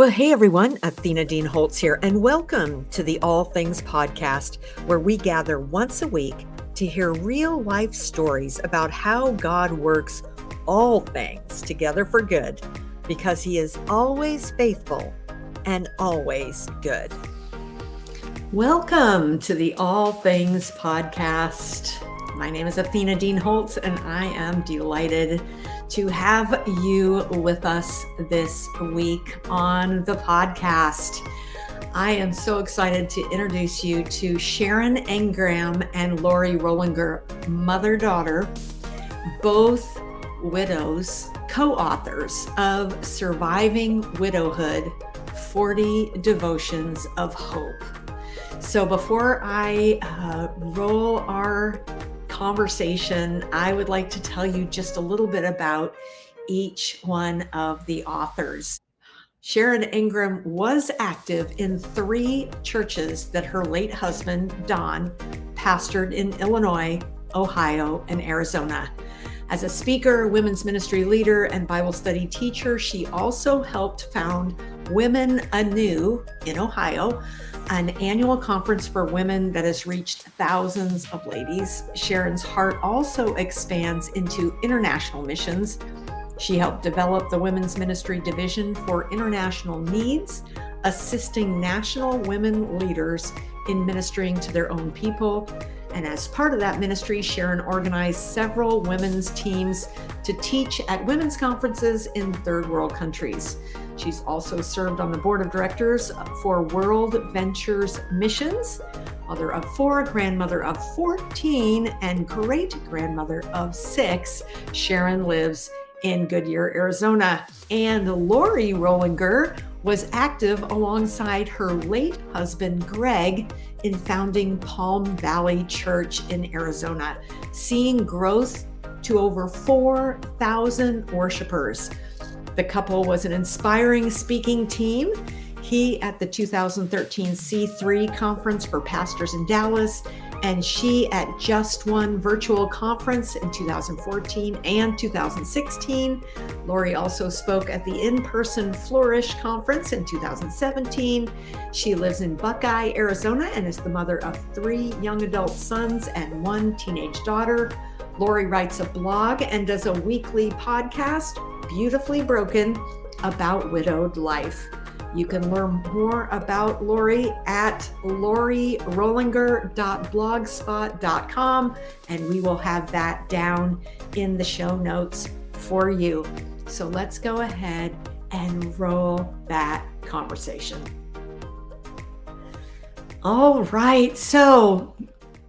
Well, hey everyone, Athena Dean Holtz here, and welcome to the All Things Podcast, where we gather once a week to hear real life stories about how God works all things together for good because He is always faithful and always good. Welcome to the All Things Podcast. My name is Athena Dean Holtz, and I am delighted to have you with us this week on the podcast. I am so excited to introduce you to Sharon Ingram and Lori Rohlinger, mother daughter, both widows, co authors of Surviving Widowhood 40 Devotions of Hope. So before I uh, roll our conversation, I would like to tell you just a little bit about each one of the authors. Sharon Ingram was active in three churches that her late husband, Don, pastored in Illinois, Ohio, and Arizona. As a speaker, women's ministry leader, and Bible study teacher, she also helped found Women Anew in Ohio, an annual conference for women that has reached thousands of ladies. Sharon's heart also expands into international missions. She helped develop the Women's Ministry Division for International Needs, assisting national women leaders in ministering to their own people. And as part of that ministry, Sharon organized several women's teams to teach at women's conferences in third world countries. She's also served on the board of directors for World Ventures Missions, mother of four, grandmother of 14, and great grandmother of six. Sharon lives in Goodyear, Arizona. And Lori Rohlinger was active alongside her late husband, Greg, in founding Palm Valley Church in Arizona, seeing growth to over 4,000 worshipers. The couple was an inspiring speaking team. He at the 2013 C3 conference for pastors in Dallas, and she at Just One virtual conference in 2014 and 2016. Lori also spoke at the in person Flourish conference in 2017. She lives in Buckeye, Arizona, and is the mother of three young adult sons and one teenage daughter. Lori writes a blog and does a weekly podcast, Beautifully Broken, about widowed life. You can learn more about Lori at lorirohlinger.blogspot.com, and we will have that down in the show notes for you. So let's go ahead and roll that conversation. All right. So,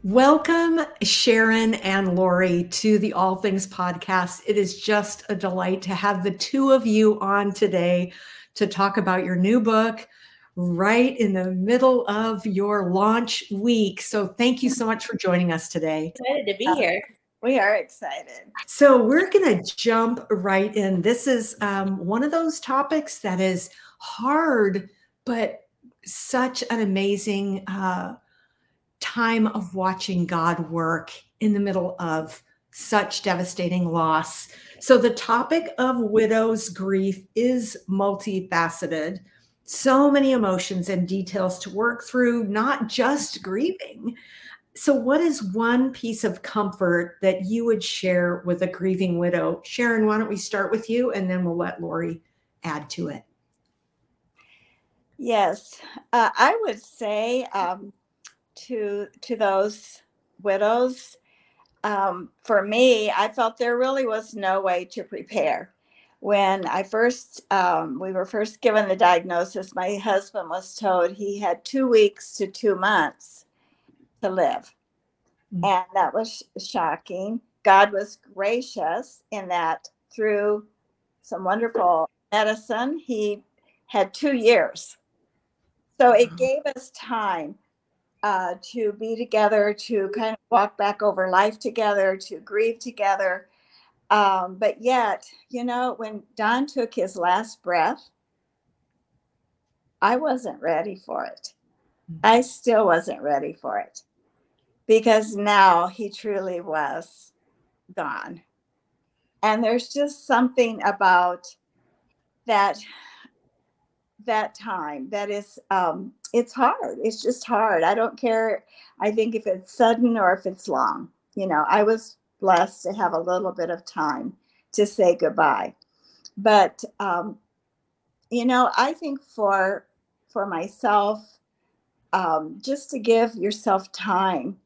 welcome, Sharon and Lori, to the All Things podcast. It is just a delight to have the two of you on today to talk about your new book right in the middle of your launch week. So thank you so much for joining us today. Excited to be uh, here. We are excited. So we're going to jump right in. This is um, one of those topics that is hard, but such an amazing uh, time of watching God work in the middle of such devastating loss. So, the topic of widow's grief is multifaceted. So many emotions and details to work through, not just grieving. So, what is one piece of comfort that you would share with a grieving widow? Sharon, why don't we start with you and then we'll let Lori add to it. Yes, uh, I would say um, to to those widows um, for me, I felt there really was no way to prepare. When I first, um, we were first given the diagnosis, my husband was told he had two weeks to two months to live. Mm-hmm. And that was shocking. God was gracious in that through some wonderful medicine, he had two years. So it gave us time uh, to be together, to kind of walk back over life together, to grieve together. Um, but yet, you know, when Don took his last breath, I wasn't ready for it. Mm. I still wasn't ready for it because now he truly was gone. And there's just something about that that time that is um it's hard it's just hard. I don't care i think if it's sudden or if it's long you know i was blessed to have a little bit of time to say goodbye. But um you know i think for for myself um just to give yourself time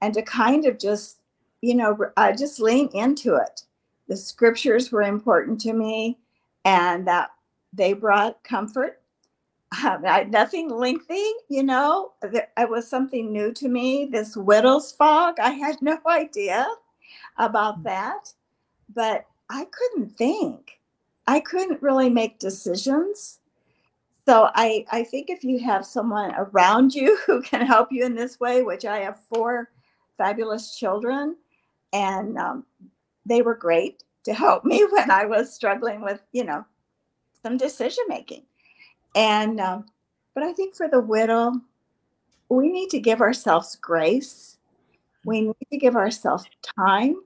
and to kind of just you know uh, just lean into it. The scriptures were important to me and that they brought comfort. Um, I, nothing lengthy, you know. It was something new to me. This widow's fog, I had no idea about mm. that, but I couldn't think. I couldn't really make decisions. So I, I think if you have someone around you who can help you in this way, which I have four fabulous children, and um, they were great to help me when I was struggling with, you know, some decision making. And, um, but I think for the widow, we need to give ourselves grace. We need to give ourselves time.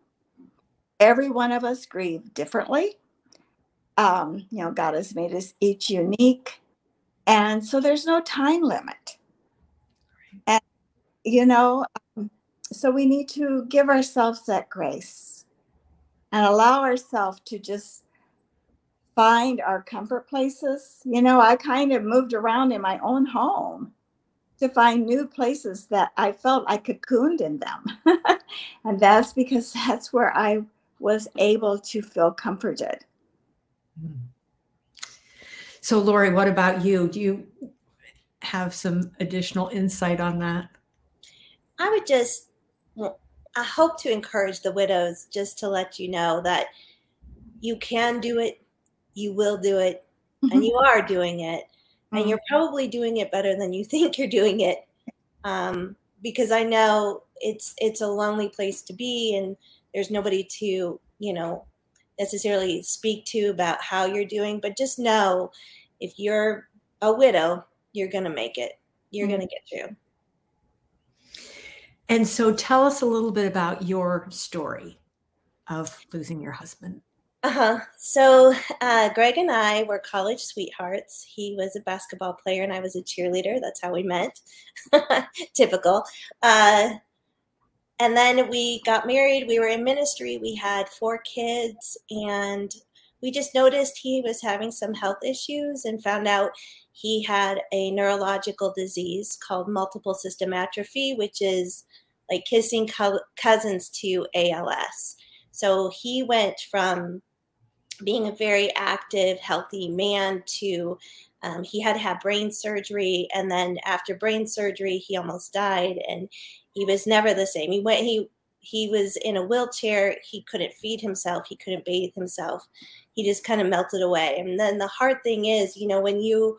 Every one of us grieve differently. Um, you know, God has made us each unique. And so there's no time limit. And, you know, um, so we need to give ourselves that grace and allow ourselves to just find our comfort places. You know, I kind of moved around in my own home to find new places that I felt I cocooned in them. and that's because that's where I was able to feel comforted. Hmm. So, Lori, what about you? Do you have some additional insight on that? I would just, I hope to encourage the widows just to let you know that you can do it you will do it mm-hmm. and you are doing it mm-hmm. and you're probably doing it better than you think you're doing it um, because i know it's it's a lonely place to be and there's nobody to you know necessarily speak to about how you're doing but just know if you're a widow you're going to make it you're mm-hmm. going to get through and so tell us a little bit about your story of losing your husband uh-huh. So uh, Greg and I were college sweethearts. He was a basketball player and I was a cheerleader. That's how we met. Typical. Uh, and then we got married. We were in ministry. We had four kids, and we just noticed he was having some health issues and found out he had a neurological disease called multiple system atrophy, which is like kissing co- cousins to ALS. So he went from being a very active, healthy man to um, he had had brain surgery, and then after brain surgery, he almost died, and he was never the same. He went he he was in a wheelchair. He couldn't feed himself. He couldn't bathe himself. He just kind of melted away. And then the hard thing is, you know, when you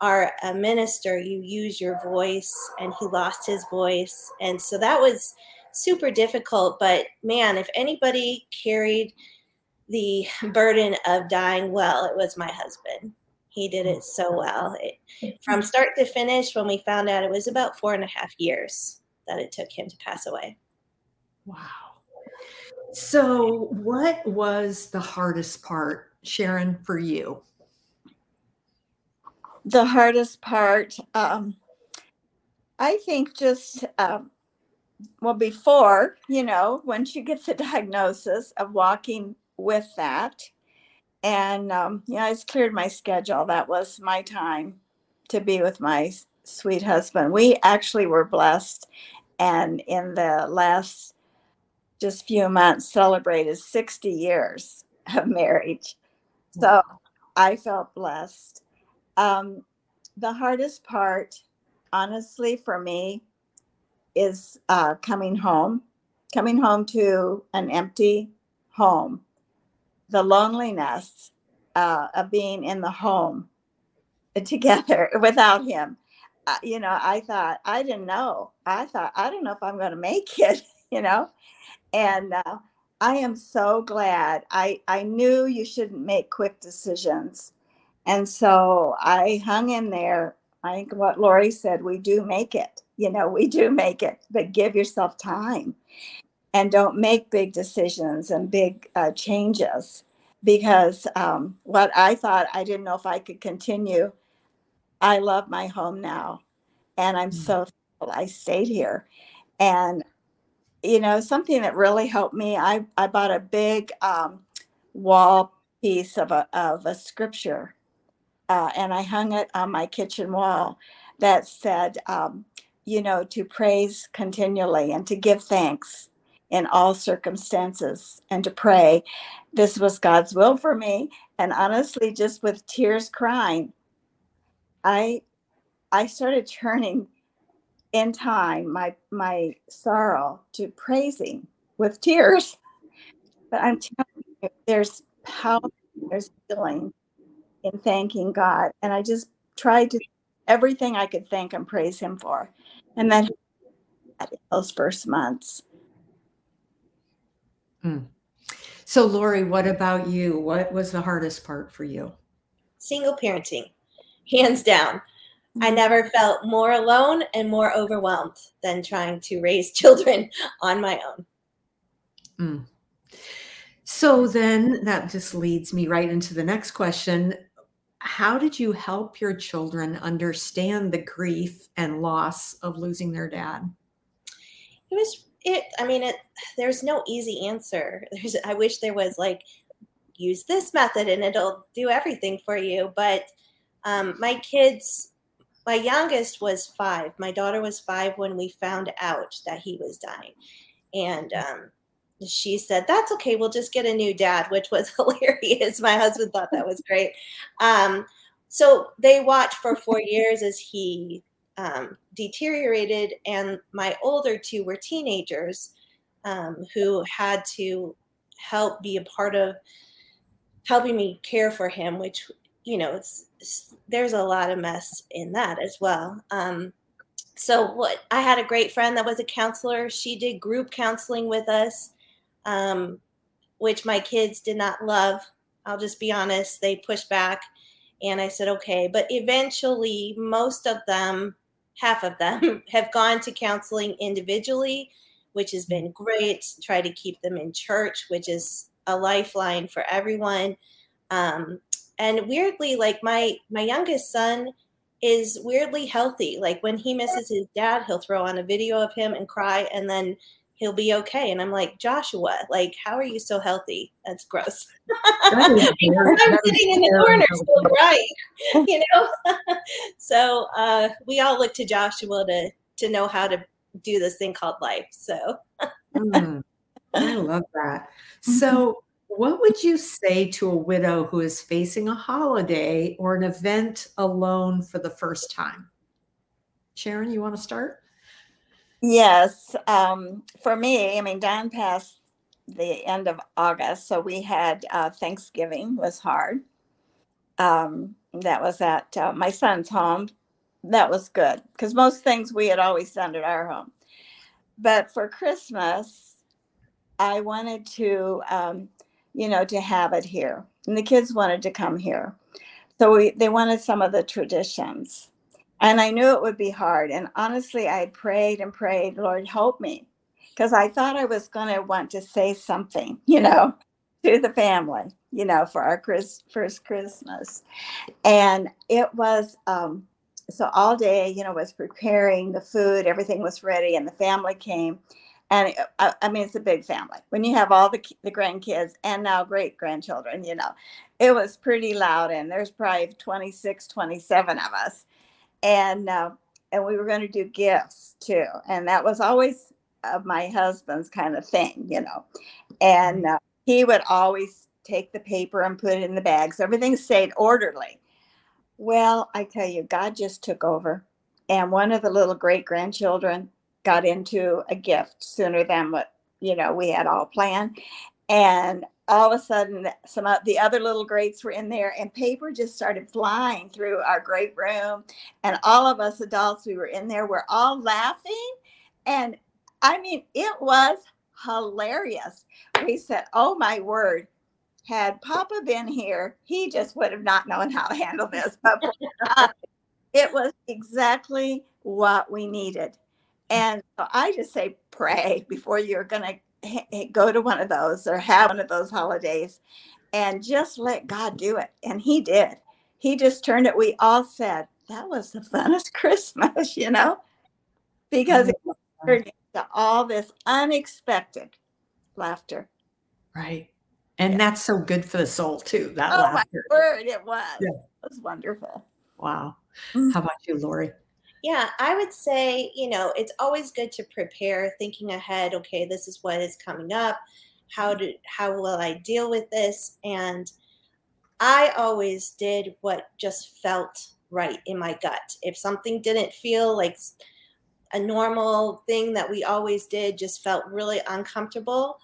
are a minister, you use your voice, and he lost his voice, and so that was super difficult. But man, if anybody carried the burden of dying well, it was my husband. He did it so well. It, from start to finish, when we found out, it was about four and a half years that it took him to pass away. Wow. So, what was the hardest part, Sharon, for you? The hardest part, um, I think, just um, well, before, you know, once you get the diagnosis of walking with that. And um, yeah, I cleared my schedule. That was my time to be with my sweet husband. We actually were blessed, and in the last just few months celebrated 60 years of marriage. So I felt blessed. Um, the hardest part, honestly, for me, is uh, coming home, coming home to an empty home the loneliness uh, of being in the home together without him. Uh, you know, I thought, I didn't know. I thought, I don't know if I'm going to make it, you know? And uh, I am so glad. I, I knew you shouldn't make quick decisions. And so I hung in there. I think what Lori said, we do make it. You know, we do make it, but give yourself time and don't make big decisions and big uh, changes because um, what I thought I didn't know if I could continue I love my home now. And I'm Mm. so thankful I stayed here. And, you know, something that really helped me, I, I bought a big um, wall piece of a, of a scripture uh, and I hung it on my kitchen wall that said, um, you know, to praise continually and to give thanks in all circumstances and to pray. This was God's will for me. And honestly, just with tears crying, I I started turning in time my my sorrow to praising with tears. But I'm telling you, there's power, there's healing in thanking God. And I just tried to everything I could thank and praise Him for. And then those first months. So, Lori, what about you? What was the hardest part for you? Single parenting, hands down. I never felt more alone and more overwhelmed than trying to raise children on my own. Mm. So, then that just leads me right into the next question. How did you help your children understand the grief and loss of losing their dad? It was it I mean it there's no easy answer. There's I wish there was like use this method and it'll do everything for you, but um, my kids my youngest was 5. My daughter was 5 when we found out that he was dying. And um, she said, That's okay. We'll just get a new dad, which was hilarious. My husband thought that was great. Um, so they watched for four years as he um, deteriorated, and my older two were teenagers um, who had to help be a part of helping me care for him, which you know, it's, it's there's a lot of mess in that as well. Um, so what I had a great friend that was a counselor. She did group counseling with us um, which my kids did not love. I'll just be honest, they pushed back. And I said, okay. But eventually, most of them, half of them, have gone to counseling individually, which has been great. Try to keep them in church, which is a lifeline for everyone. Um, and weirdly, like my my youngest son is weirdly healthy. Like when he misses his dad, he'll throw on a video of him and cry, and then he'll be okay. And I'm like, Joshua, like, how are you so healthy? That's gross. That is I'm sitting in the corner still crying, you know? so uh, we all look to Joshua to, to know how to do this thing called life. So Mm, I love that. So, what would you say to a widow who is facing a holiday or an event alone for the first time? Sharon, you want to start? Yes. Um, for me, I mean, Don passed the end of August, so we had uh, Thanksgiving was hard. Um, that was at uh, my son's home. That was good because most things we had always done at our home. But for Christmas, I wanted to, um, you know, to have it here, and the kids wanted to come here, so we they wanted some of the traditions. And I knew it would be hard. And honestly, I prayed and prayed, Lord, help me. Because I thought I was going to want to say something, you know, to the family, you know, for our Chris, first Christmas. And it was, um, so all day, you know, was preparing the food, everything was ready, and the family came. And it- I, I mean, it's a big family. When you have all the, the grandkids and now great grandchildren, you know, it was pretty loud. And there's probably 26, 27 of us and uh, and we were going to do gifts too. And that was always uh, my husband's kind of thing you know. And uh, he would always take the paper and put it in the bag so everything stayed orderly. Well i tell you god just took over. And one of the little great grandchildren got into a gift sooner than what you know we had all planned and all of a sudden some of the other little greats were in there and paper just started flying through our great room. And all of us adults we were in there we're all laughing. And i mean it was hilarious. We said oh my word had papa been here he just would have not known how to handle this. But it was exactly what we needed. And so i just say pray before you're going to go to one of those or have one of those holidays and just let God do it. And He did. He just turned it. We all said, that was the funnest Christmas, you know, because it turned into all this unexpected laughter. Right. And Yeah. that's so good for the soul too. That Oh laughter. my word, it was. Yeah. It was wonderful. Wow. Mm. How about you, Lori? Yeah, I would say, you know, it's always good to prepare, thinking ahead, okay, this is what is coming up. How do how will I deal with this? And I always did what just felt right in my gut. If something didn't feel like a normal thing that we always did, just felt really uncomfortable,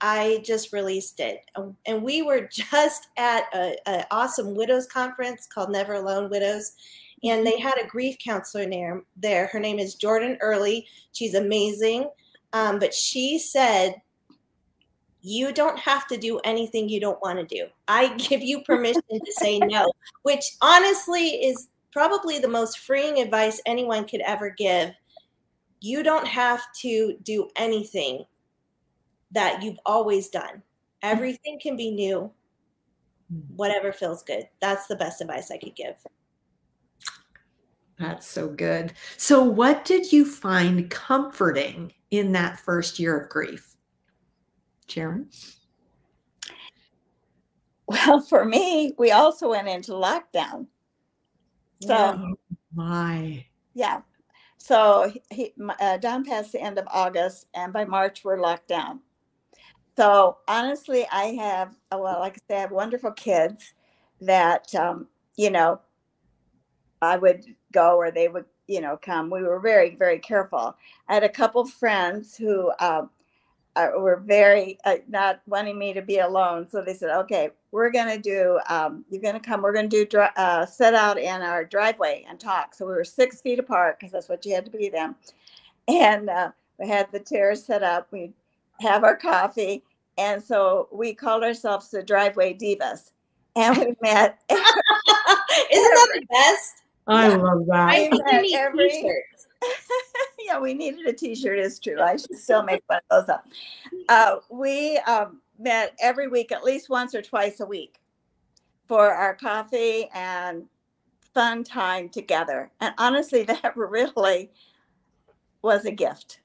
I just released it. And we were just at an awesome widows conference called Never Alone Widows and they had a grief counselor there. There, her name is Jordan Early. She's amazing, um, but she said, "You don't have to do anything you don't want to do. I give you permission to say no," which honestly is probably the most freeing advice anyone could ever give. You don't have to do anything that you've always done. Everything can be new. Whatever feels good. That's the best advice I could give. That's so good. So, what did you find comforting in that first year of grief? Sharon? Well, for me, we also went into lockdown. So, Oh, my. yeah. So he, uh, Don passed the end of August, and by March we're locked down. So honestly, I have uh, well, like I say, I have wonderful kids that um, you know I would go or they would you know come. We were very very careful. I had a couple friends who um, uh, were very uh, not wanting me to be alone, so they said, "Okay, we're gonna do. Um, you're gonna come. We're gonna do dri- uh, set out in our driveway and talk." So we were six feet apart because that's what you had to be then, and uh, we had the chairs set up. We have our coffee, and so we called ourselves the Driveway Divas, and we met. Isn't that the best? I Yeah. love that. I think need every- t-shirts. yeah, we needed a T-shirt. It's true. I should still make one of those up. Uh, we um, met every week, at least once or twice a week, for our coffee and fun time together. And honestly, that really was a gift.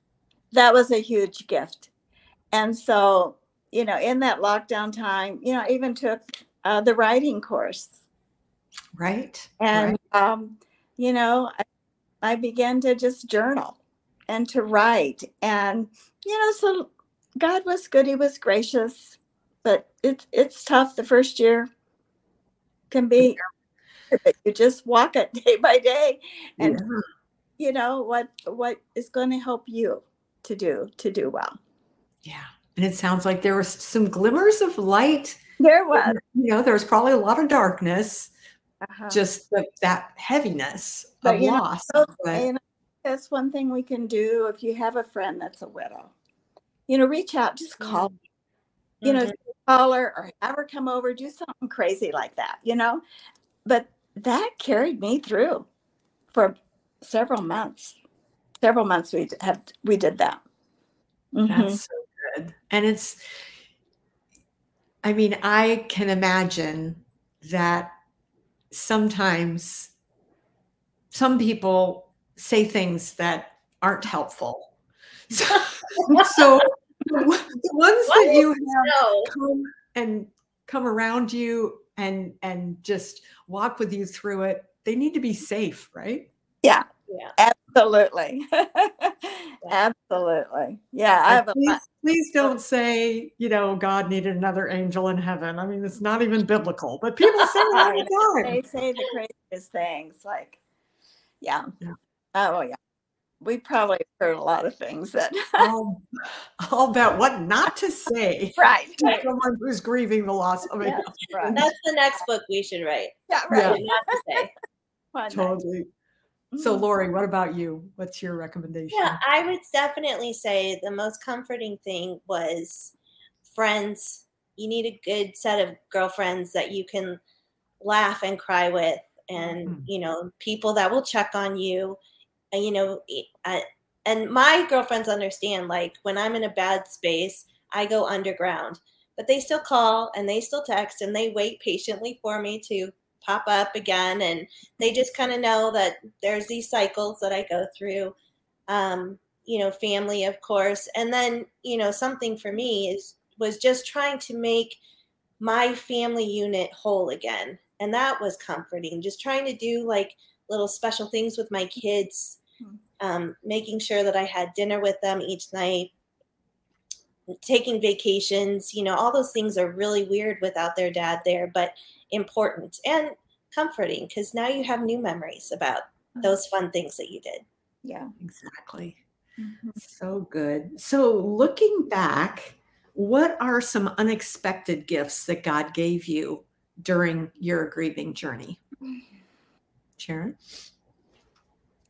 That was a huge gift. And so, you know, in that lockdown time, you know, I even took uh, the writing course Right? and um, you know I, I began to just journal and to write and you know so god was good he was gracious but it's it's tough the first year can be but you just walk it day by day and Yeah. you know what what is going to help you to do to do well yeah. And it sounds like there was some glimmers of light. there was You know, there was probably a lot of darkness, uh-huh. just the, that heaviness But of know, loss. So, but- know, that's one thing we can do if you have a friend that's a widow. You know, reach out, just call, you know, call her or have her come over, do something crazy like that, you know. But that carried me through for several months. Several months we have we did that. Mhm. That's so good. And it's, I mean, I can imagine that sometimes some people say things that aren't helpful. So, so the ones that you have No. come and come around you and and just walk with you through it, they need to be safe, right? Yeah. Yeah. Absolutely. Absolutely. Yeah. I have a please, lot- please don't say, you know, God needed another angel in heaven. I mean, it's not even biblical, but people say it all the time. they say the craziest things like yeah. Yeah. oh yeah we probably heard a lot of things that all, all about what not to say right to someone who's grieving the loss of a Yes, right. That's the next book we should write. yeah Yeah. right What not to say. One night. totally. So, Mhm. Lori, what about you? What's your recommendation? Yeah, I would definitely say the most comforting thing was friends. You need a good set of girlfriends that you can laugh and cry with, and Mhm. you know, people that will check on you. And you know, I, and my girlfriends understand. Like when I'm in a bad space, I go underground, but they still call and they still text and they wait patiently for me to pop up again and they just kind of know that there's these cycles that I go through. Um, you know, family, of course. And then, you know, something for me is was just trying to make my family unit whole again. And that was comforting. Just trying to do like little special things with my kids, hmm. um, making sure that I had dinner with them each night, taking vacations. You know, all those things are really weird without their dad there, but important and comforting because now you have new memories about hmm. those fun things that you did. Yeah, exactly. Mm-hmm. So good. So, looking back, what are some unexpected gifts that God gave you during your grieving journey? Sharon?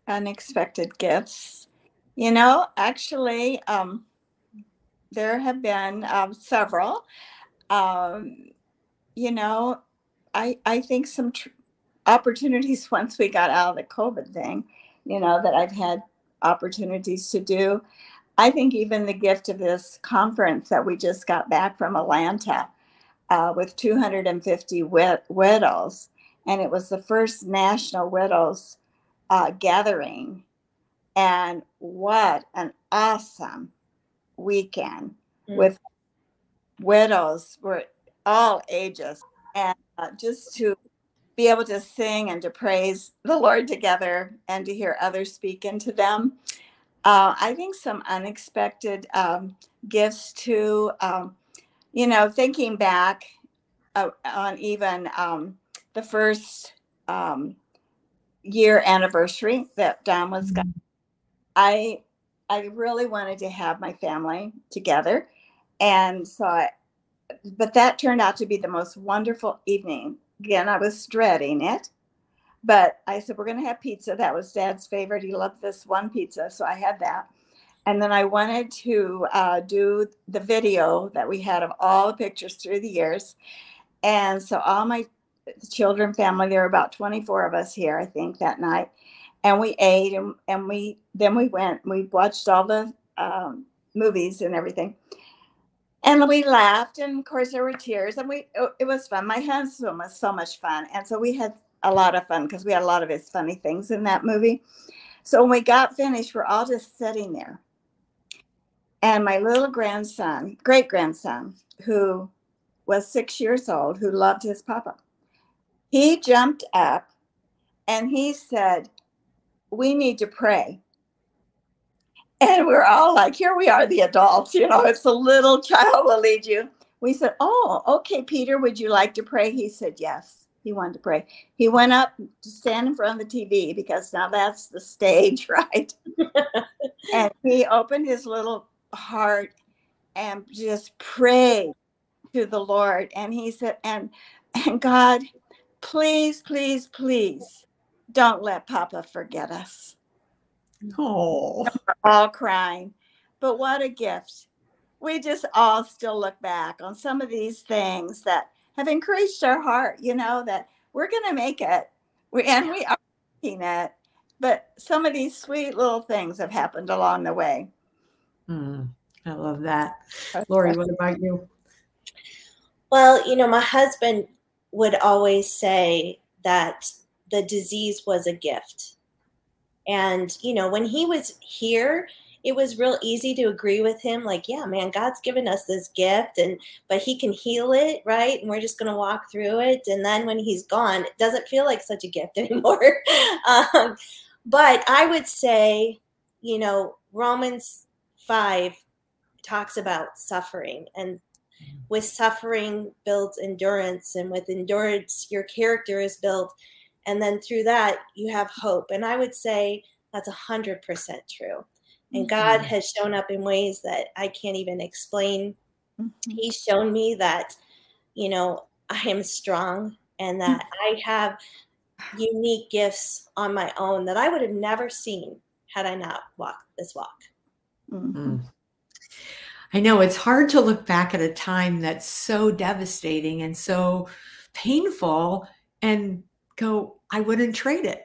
Unexpected gifts. You know, actually, um, there have been um, several. Um, you know, I I think some tr- opportunities once we got out of the COVID thing. You know that I've had opportunities to do. I think even the gift of this conference that we just got back from Atlanta uh, with 250 wid- widows, and it was the first national widows uh, gathering. And what an awesome weekend mm. with widows, were all ages, and uh, just to be able to sing and to praise the Lord together and to hear others speak into them. Uh, I think some unexpected um, gifts to Um, you know, thinking back uh, on even um, the first um, year anniversary that Don was mm-hmm. gone, I I really wanted to have my family together, and so I, but that turned out to be the most wonderful evening again, I was dreading it. But I said, we're going to have pizza. That was dad's favorite. He loved this one pizza. So I had that. And then I wanted to uh, do the video that we had of all the pictures through the years. And so all my children, family, there were about 24 of us here, I think, that night. And we ate and, and we then we went, we watched all the um, movies and everything. And we laughed and of course there were tears and we it was fun. My husband was so much fun. And so we had a lot of fun because we had a lot of his funny things in that movie. So when we got finished we're all just sitting there. And my little grandson great grandson who was six years old who loved his papa he jumped up and he said we need to pray and we're all like, here we are, the adults, you know, it's a little child will lead you. We said, Oh, okay, Peter, would you like to pray? He said, Yes, he wanted to pray. He went up to stand in front of the TV because now that's the stage, right? and he opened his little heart and just prayed to the Lord. And he said, and and God, please, please, please don't let Papa forget us. Oh, we're all crying. But what a gift. We just all still look back on some of these things that have encouraged our heart, you know, that we're going to make it. We, and we are making it. But some of these sweet little things have happened along the way. Mm, I love that. Lori, what about you? Well, you know, my husband would always say that the disease was a gift. And, you know, when he was here, it was real easy to agree with him like yeah man god's given us this gift and but he can heal it right? And we're just going to walk through it. And then when he's gone it doesn't feel like such a gift anymore. Um, but i would say you know romans 5 talks about suffering and with suffering builds endurance and with endurance your character is built and then through that you have hope and i would say that's 100% true and god mm-hmm. has shown up in ways that i can't even explain mm-hmm. he's shown me that you know i am strong and that mm-hmm. i have unique gifts on my own that i would have never seen had i not walked this walk mm-hmm. I know it's hard to look back at a time that's so devastating and so painful and go, I wouldn't trade it.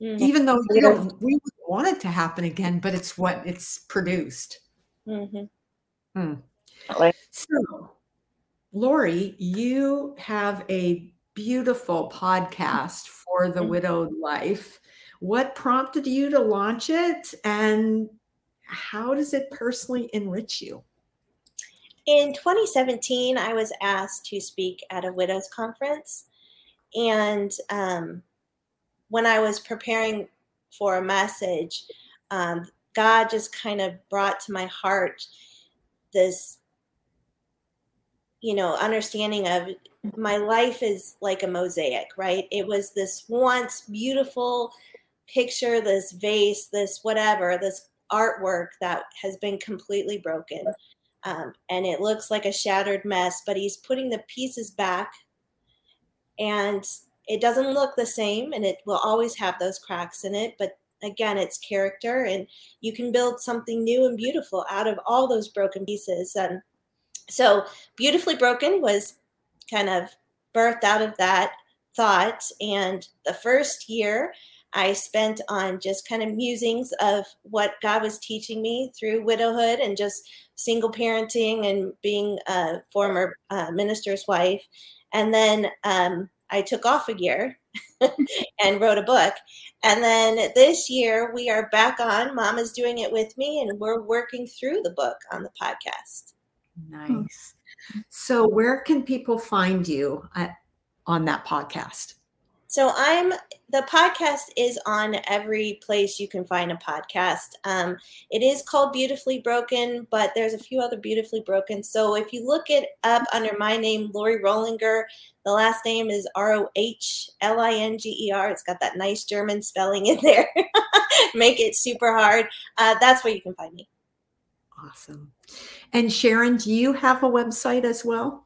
Mm-hmm. Even though you know, we want it to happen again, but it's what it's produced. Mm-hmm. Hmm. So, Lori, you have a beautiful podcast for the Mhm. widowed life. What prompted you to launch it and how does it personally enrich you? In 2017, I was asked to speak at a widows conference. And um, when I was preparing for a message, um, God just kind of brought to my heart this, you know, understanding of my life is like a mosaic, right? It was this once beautiful picture, this vase, this whatever, this artwork that has been completely broken. Um, and it looks like a shattered mess, but he's putting the pieces back and it doesn't look the same and it will always have those cracks in it. But again, it's character and you can build something new and beautiful out of all those broken pieces. And so, Beautifully Broken was kind of birthed out of that thought. And the first year, I spent on just kind of musings of what God was teaching me through widowhood and just single parenting and being a former uh, minister's wife. And then um, I took off a year and wrote a book. And then this year we are back on. Mom is doing it with me, and we're working through the book on the podcast. Nice. So, where can people find you at, on that podcast? So I'm the podcast is on every place you can find a podcast. Um, it is called Beautifully Broken, but there's a few other Beautifully Broken. So if you look it up under my name, Lori Rohlinger, the last name is R O H L I N G E R. It's got that nice German spelling in there. Make it super hard. Uh, that's where you can find me. Awesome. And Sharon, do you have a website as well?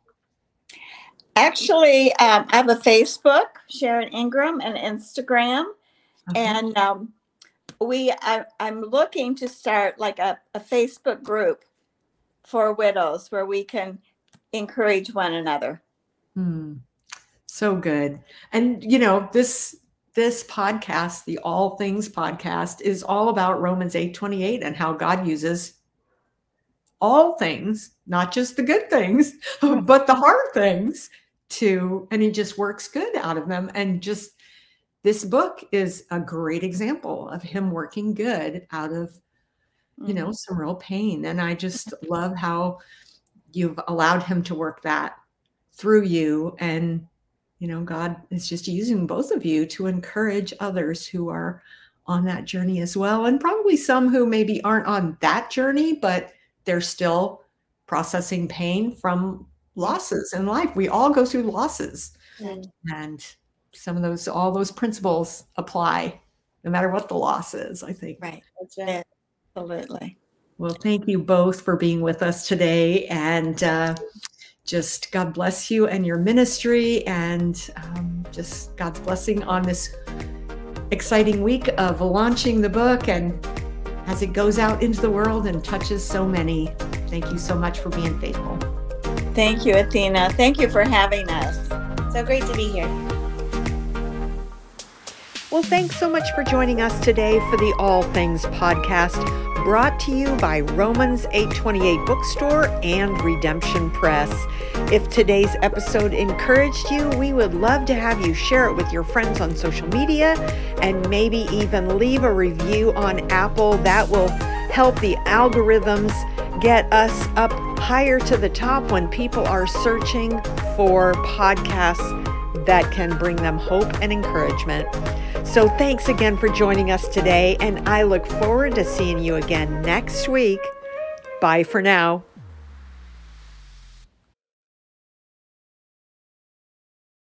Actually, um, I have a Facebook, Sharon Ingram, and Instagram, Okay. and um, we I, I'm looking to start like a, a Facebook group for widows where we can encourage one another. Hmm. So good. And you know, this this podcast, the All Things podcast, is all about Romans 8 28 and how God uses all things, not just the good things, but the hard things to, and he just works good out of them. And just this book is a great example of him working good out of you know mm-hmm. some real pain. And i just love how you've allowed him to work that through you. And you know god is just using both of you to encourage others who are on that journey as well. And probably some who maybe aren't on that journey but they're still processing pain from losses in life we all go through losses Mm. and some of those all those principles apply no matter what the loss is i think Right, That's right. absolutely. well, thank you both for being with us today. And uh, just God bless you and your ministry, and um, just God's blessing on this exciting week of launching the book and as it goes out into the world and touches so many. Thank you so much for being faithful. Thank you, Athena. Thank you for having us. So great to be here. Well, thanks so much for joining us today for the All Things podcast, brought to you by Romans 828 Bookstore and Redemption Press. If today's episode encouraged you, we would love to have you share it with your friends on social media and maybe even leave a review on Apple. That will help the algorithms get us up higher to the top when people are searching for podcasts that can bring them hope and encouragement. So, thanks again for joining us today, and I look forward to seeing you again next week. Bye for now.